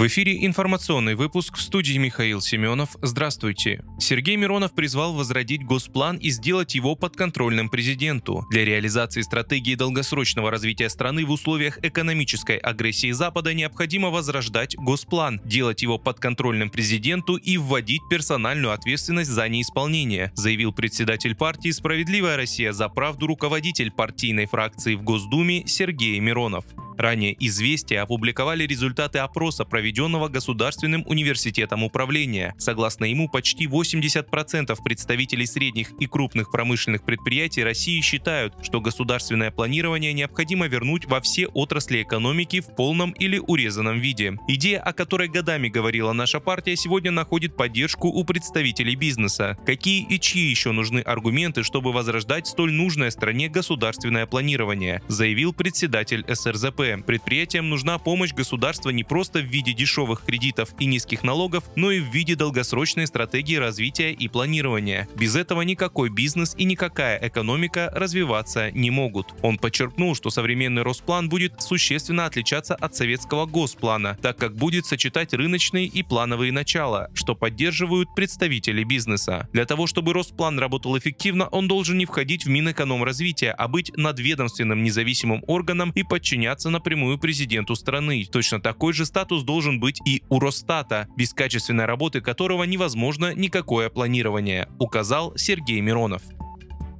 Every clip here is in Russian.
В эфире информационный выпуск в студии Михаил Семенов. Здравствуйте. Сергей Миронов призвал возродить Госплан и сделать его подконтрольным президенту. Для реализации стратегии долгосрочного развития страны в условиях экономической агрессии Запада необходимо возрождать Госплан, делать его подконтрольным президенту и вводить персональную ответственность за неисполнение, заявил председатель партии «Справедливая Россия за правду» руководитель партийной фракции в Госдуме Сергей Миронов. Ранее «Известия» опубликовали результаты опроса, проведенного Государственным университетом управления. Согласно ему, почти 80% представителей средних и крупных промышленных предприятий России считают, что государственное планирование необходимо вернуть во все отрасли экономики в полном или урезанном виде. Идея, о которой годами говорила наша партия, сегодня находит поддержку у представителей бизнеса. Какие и чьи еще нужны аргументы, чтобы возрождать столь нужное стране государственное планирование, заявил председатель СРЗП. Предприятиям нужна помощь государства не просто в виде дешевых кредитов и низких налогов, но и в виде долгосрочной стратегии развития и планирования. Без этого никакой бизнес и никакая экономика развиваться не могут. Он подчеркнул, что современный Росплан будет существенно отличаться от советского Госплана, так как будет сочетать рыночные и плановые начала, что поддерживают представители бизнеса. Для того, чтобы Росплан работал эффективно, он должен не входить в Минэкономразвития, а быть надведомственным независимым органом и подчиняться на напрямую президенту страны. Точно такой же статус должен быть и у Росстата, без качественной работы которого невозможно никакое планирование, указал Сергей Миронов.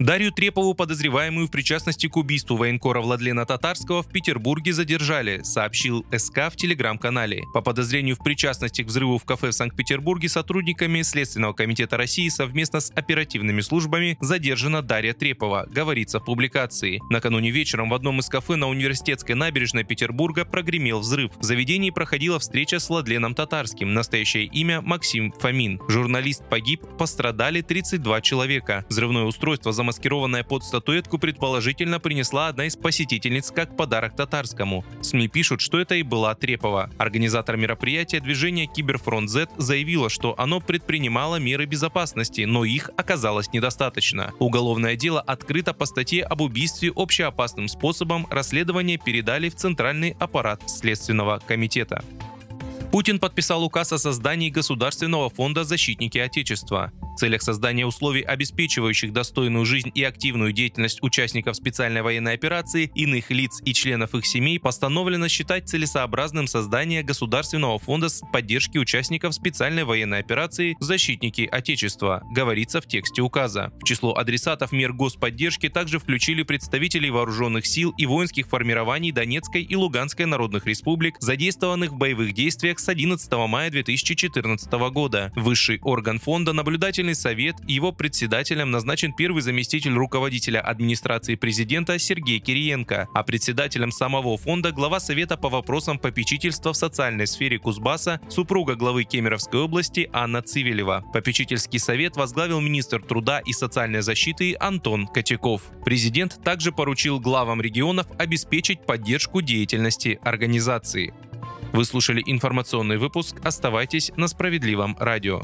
Дарью Трепову, подозреваемую в причастности к убийству военкора Владлена Татарского, в Петербурге задержали, сообщил СК в телеграм-канале. По подозрению в причастности к взрыву в кафе в Санкт-Петербурге сотрудниками Следственного комитета России совместно с оперативными службами задержана Дарья Трепова, говорится в публикации. Накануне вечером в одном из кафе на университетской набережной Петербурга прогремел взрыв. В заведении проходила встреча с Владленом Татарским, настоящее имя Максим Фомин. Журналист погиб, пострадали 32 человека. Взрывное устройство замаскировано замаскированная под статуэтку предположительно принесла одна из посетительниц как подарок татарскому. СМИ пишут, что это и была Трепова. Организатор мероприятия движение Киберфронт Z заявило, что оно предпринимало меры безопасности, но их оказалось недостаточно. Уголовное дело открыто по статье об убийстве общеопасным способом. Расследование передали в Центральный аппарат Следственного комитета. Путин подписал указ о создании Государственного фонда «Защитники Отечества» целях создания условий, обеспечивающих достойную жизнь и активную деятельность участников специальной военной операции, иных лиц и членов их семей, постановлено считать целесообразным создание Государственного фонда поддержки участников специальной военной операции «Защитники Отечества», говорится в тексте указа. В число адресатов мер господдержки также включили представителей вооруженных сил и воинских формирований Донецкой и Луганской народных республик, задействованных в боевых действиях с 11 мая 2014 года. Высший орган фонда наблюдательный Общественный совет и его председателем назначен первый заместитель руководителя администрации президента Сергей Кириенко, а председателем самого фонда глава Совета по вопросам попечительства в социальной сфере Кузбасса, супруга главы Кемеровской области Анна Цивилева. Попечительский совет возглавил министр труда и социальной защиты Антон Котяков. Президент также поручил главам регионов обеспечить поддержку деятельности организации. Вы слушали информационный выпуск. Оставайтесь на справедливом радио.